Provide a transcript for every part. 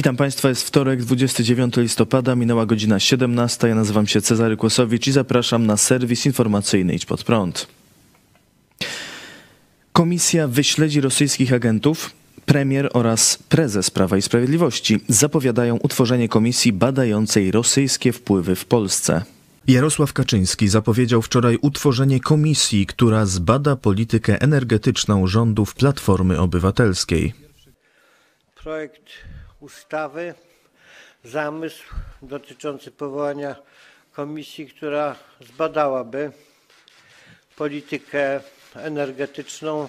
Witam Państwa, jest wtorek, 29 listopada, minęła godzina 17. Ja nazywam się Cezary Kłosowicz i zapraszam na serwis informacyjny Idź Pod Prąd. Komisja wyśledzi rosyjskich agentów. Premier oraz prezes Prawa i Sprawiedliwości zapowiadają utworzenie komisji badającej rosyjskie wpływy w Polsce. Jarosław Kaczyński zapowiedział wczoraj utworzenie komisji, która zbada politykę energetyczną rządów Platformy Obywatelskiej. projekt ustawy, zamysł dotyczący powołania komisji, która zbadałaby politykę energetyczną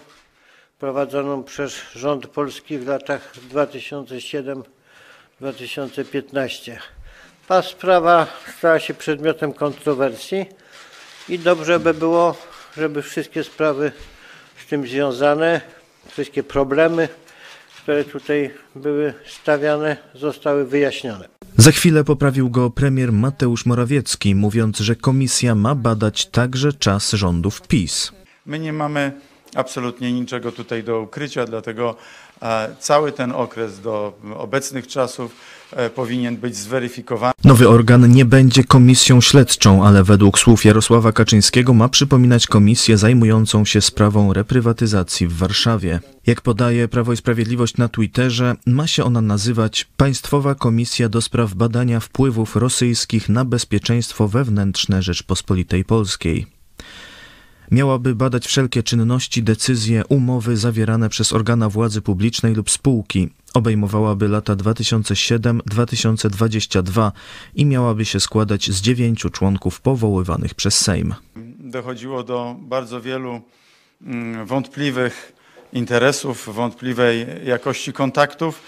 prowadzoną przez rząd polski w latach 2007-2015. Ta sprawa stała się przedmiotem kontrowersji i dobrze by było, żeby wszystkie sprawy z tym związane, wszystkie problemy, które tutaj były stawiane, zostały wyjaśnione. Za chwilę poprawił go premier Mateusz Morawiecki, mówiąc, że komisja ma badać także czas rządów PiS. My nie mamy absolutnie niczego tutaj do ukrycia, dlatego cały ten okres do obecnych czasów e, powinien być zweryfikowany. Nowy organ nie będzie komisją śledczą, ale według słów Jarosława Kaczyńskiego ma przypominać komisję zajmującą się sprawą reprywatyzacji w Warszawie. Jak podaje Prawo i Sprawiedliwość na Twitterze, ma się ona nazywać Państwowa Komisja do spraw badania wpływów rosyjskich na bezpieczeństwo wewnętrzne Rzeczpospolitej Polskiej. Miałaby badać wszelkie czynności, decyzje, umowy zawierane przez organa władzy publicznej lub spółki. Obejmowałaby lata 2007-2022 i miałaby się składać z dziewięciu członków powoływanych przez Sejm. Dochodziło do bardzo wielu mm, wątpliwych interesów, wątpliwej jakości kontaktów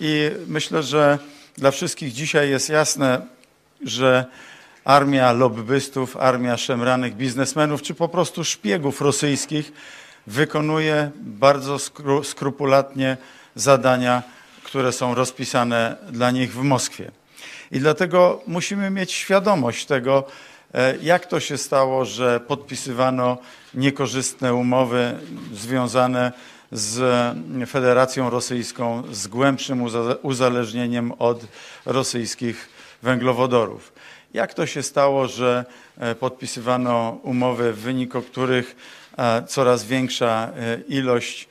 i myślę, że dla wszystkich dzisiaj jest jasne, że armia lobbystów, armia szemranych biznesmenów, czy po prostu szpiegów rosyjskich wykonuje bardzo skru- skrupulatnie zadania, które są rozpisane dla nich w Moskwie. I dlatego musimy mieć świadomość tego, e, jak to się stało, że podpisywano niekorzystne umowy związane z Federacją Rosyjską, z głębszym uza- uzależnieniem od rosyjskich węglowodorów. Jak to się stało, że e, podpisywano umowy, w wyniku których e, coraz większa e, ilość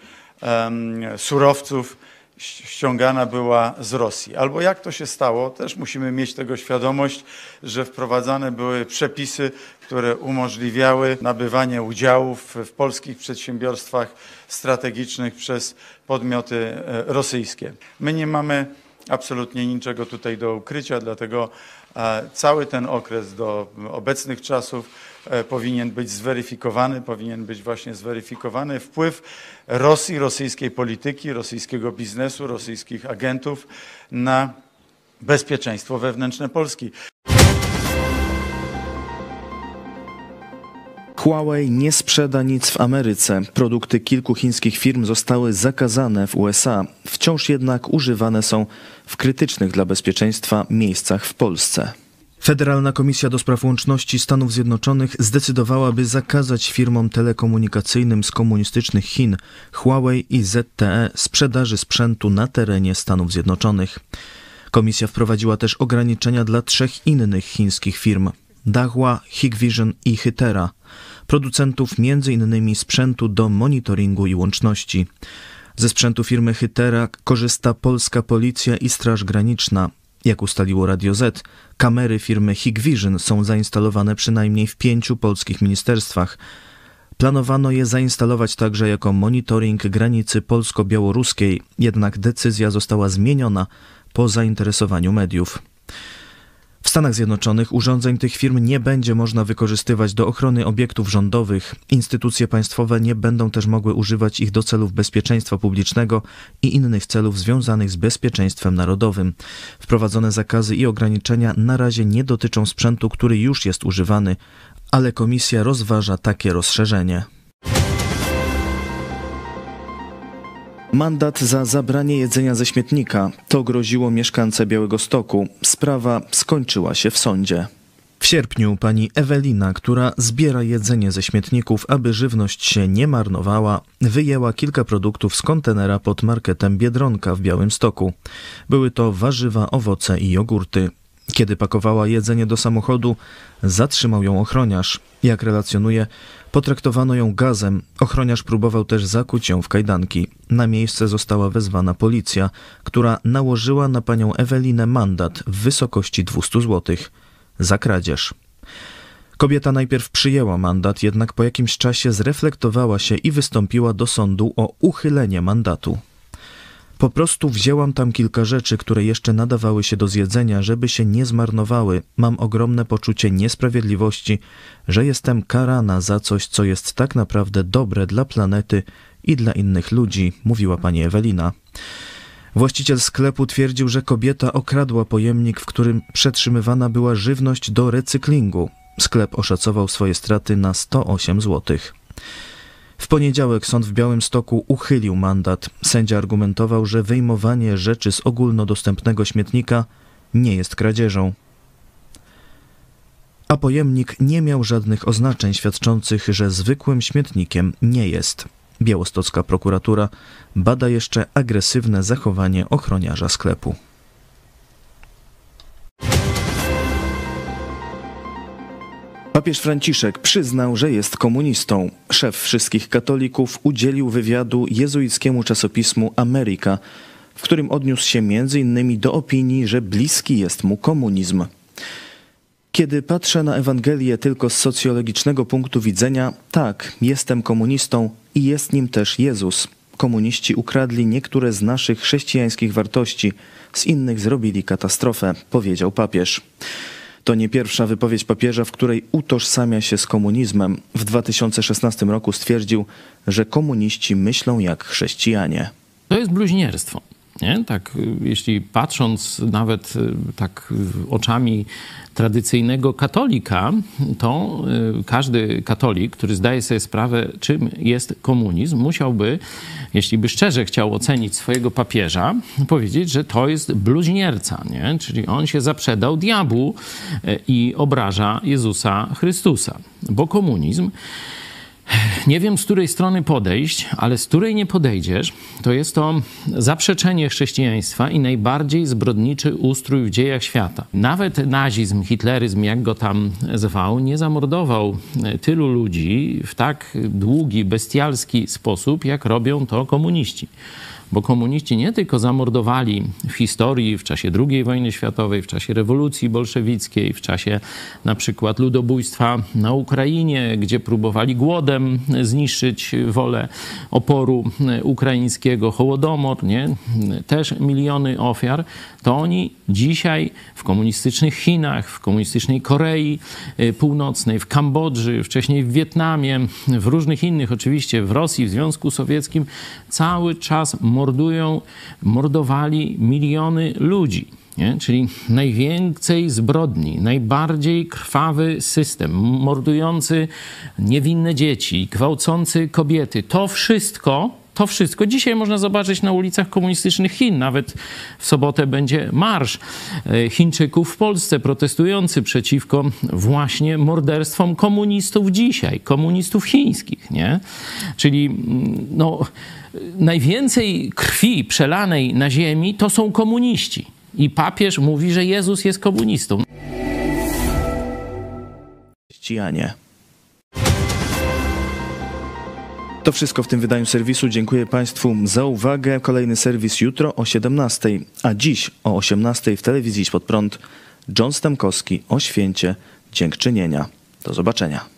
surowców ściągana była z Rosji? Albo jak to się stało, też musimy mieć tego świadomość, że wprowadzane były przepisy, które umożliwiały nabywanie udziałów w polskich przedsiębiorstwach strategicznych przez podmioty rosyjskie. My nie mamy absolutnie niczego tutaj do ukrycia, dlatego e, cały ten okres do obecnych czasów e, powinien być zweryfikowany, powinien być właśnie zweryfikowany wpływ Rosji, rosyjskiej polityki, rosyjskiego biznesu, rosyjskich agentów na bezpieczeństwo wewnętrzne Polski. Huawei nie sprzeda nic w Ameryce. Produkty kilku chińskich firm zostały zakazane w USA. Wciąż jednak używane są w krytycznych dla bezpieczeństwa miejscach w Polsce. Federalna Komisja do Spraw Łączności Stanów Zjednoczonych zdecydowałaby zakazać firmom telekomunikacyjnym z komunistycznych Chin, Huawei i ZTE sprzedaży sprzętu na terenie Stanów Zjednoczonych. Komisja wprowadziła też ograniczenia dla trzech innych chińskich firm: Dahua, Hikvision i Hytera, producentów m.in. sprzętu do monitoringu i łączności. Ze sprzętu firmy Hytera korzysta polska policja i Straż Graniczna. Jak ustaliło Radio Z, kamery firmy Hikvision są zainstalowane przynajmniej w pięciu polskich ministerstwach. Planowano je zainstalować także jako monitoring granicy polsko-białoruskiej, jednak decyzja została zmieniona po zainteresowaniu mediów. W Stanach Zjednoczonych urządzeń tych firm nie będzie można wykorzystywać do ochrony obiektów rządowych. Instytucje państwowe nie będą też mogły używać ich do celów bezpieczeństwa publicznego i innych celów związanych z bezpieczeństwem narodowym. Wprowadzone zakazy i ograniczenia na razie nie dotyczą sprzętu, który już jest używany, ale komisja rozważa takie rozszerzenie. Mandat za zabranie jedzenia ze śmietnika to groziło mieszkance Białego Stoku. Sprawa skończyła się w sądzie. W sierpniu pani Ewelina, która zbiera jedzenie ze śmietników, aby żywność się nie marnowała, wyjęła kilka produktów z kontenera pod marketem Biedronka w Białymstoku. Były to warzywa, owoce i jogurty. Kiedy pakowała jedzenie do samochodu, zatrzymał ją ochroniarz. Jak relacjonuje, potraktowano ją gazem. Ochroniarz próbował też zakuć ją w kajdanki. Na miejsce została wezwana policja, która nałożyła na panią Ewelinę mandat w wysokości 200 złotych za kradzież. Kobieta najpierw przyjęła mandat, jednak po jakimś czasie zreflektowała się i wystąpiła do sądu o uchylenie mandatu. Po prostu wzięłam tam kilka rzeczy, które jeszcze nadawały się do zjedzenia, żeby się nie zmarnowały. Mam ogromne poczucie niesprawiedliwości, że jestem karana za coś, co jest tak naprawdę dobre dla planety i dla innych ludzi, mówiła pani Ewelina. Właściciel sklepu twierdził, że kobieta okradła pojemnik, w którym przetrzymywana była żywność do recyklingu. Sklep oszacował swoje straty na 108 zł. W poniedziałek sąd w Białymstoku uchylił mandat. Sędzia argumentował, że wyjmowanie rzeczy z ogólnodostępnego śmietnika nie jest kradzieżą. A pojemnik nie miał żadnych oznaczeń świadczących, że zwykłym śmietnikiem nie jest. Białostocka prokuratura bada jeszcze agresywne zachowanie ochroniarza sklepu. Papież Franciszek przyznał, że jest komunistą. Szef wszystkich katolików udzielił wywiadu jezuickiemu czasopismu Ameryka, w którym odniósł się m.in. do opinii, że bliski jest mu komunizm. Kiedy patrzę na Ewangelię tylko z socjologicznego punktu widzenia, tak, jestem komunistą i jest nim też Jezus. Komuniści ukradli niektóre z naszych chrześcijańskich wartości, z innych zrobili katastrofę, powiedział papież. To nie pierwsza wypowiedź papieża, w której utożsamia się z komunizmem. W 2016 roku stwierdził, że komuniści myślą jak chrześcijanie. To jest bluźnierstwo. Nie? Tak, jeśli patrząc nawet y, tak oczami tradycyjnego katolika, to y, każdy katolik, który zdaje sobie sprawę, czym jest komunizm, musiałby, jeśli by szczerze chciał ocenić swojego papieża, powiedzieć, że to jest bluźnierca, nie? czyli on się zaprzedał diabłu y, i obraża Jezusa Chrystusa. Bo komunizm nie wiem, z której strony podejść, ale z której nie podejdziesz, to jest to zaprzeczenie chrześcijaństwa i najbardziej zbrodniczy ustrój w dziejach świata. Nawet nazizm, hitleryzm, jak go tam zwał, nie zamordował tylu ludzi w tak długi, bestialski sposób, jak robią to komuniści bo komuniści nie tylko zamordowali w historii w czasie II wojny światowej, w czasie rewolucji bolszewickiej, w czasie na przykład ludobójstwa na Ukrainie, gdzie próbowali głodem zniszczyć wolę oporu ukraińskiego, Hołodomor, nie? też miliony ofiar, to oni dzisiaj w komunistycznych Chinach, w komunistycznej Korei y, Północnej, w Kambodży, wcześniej w Wietnamie, w różnych innych, oczywiście w Rosji, w Związku Sowieckim, cały czas mordują, mordowali miliony ludzi. Nie? Czyli najwięcej zbrodni, najbardziej krwawy system, mordujący niewinne dzieci, gwałcący kobiety. To wszystko to wszystko dzisiaj można zobaczyć na ulicach komunistycznych Chin. Nawet w sobotę będzie marsz e, Chińczyków w Polsce protestujący przeciwko właśnie morderstwom komunistów dzisiaj, komunistów chińskich, nie? Czyli mm, no, najwięcej krwi przelanej na ziemi to są komuniści. I papież mówi, że Jezus jest komunistą. Chrześcijanie. To wszystko w tym wydaniu serwisu. Dziękuję Państwu za uwagę. Kolejny serwis jutro o 17, a dziś o 18 w telewizji pod prąd John Stamkowski o święcie dziękczynienia. Do zobaczenia.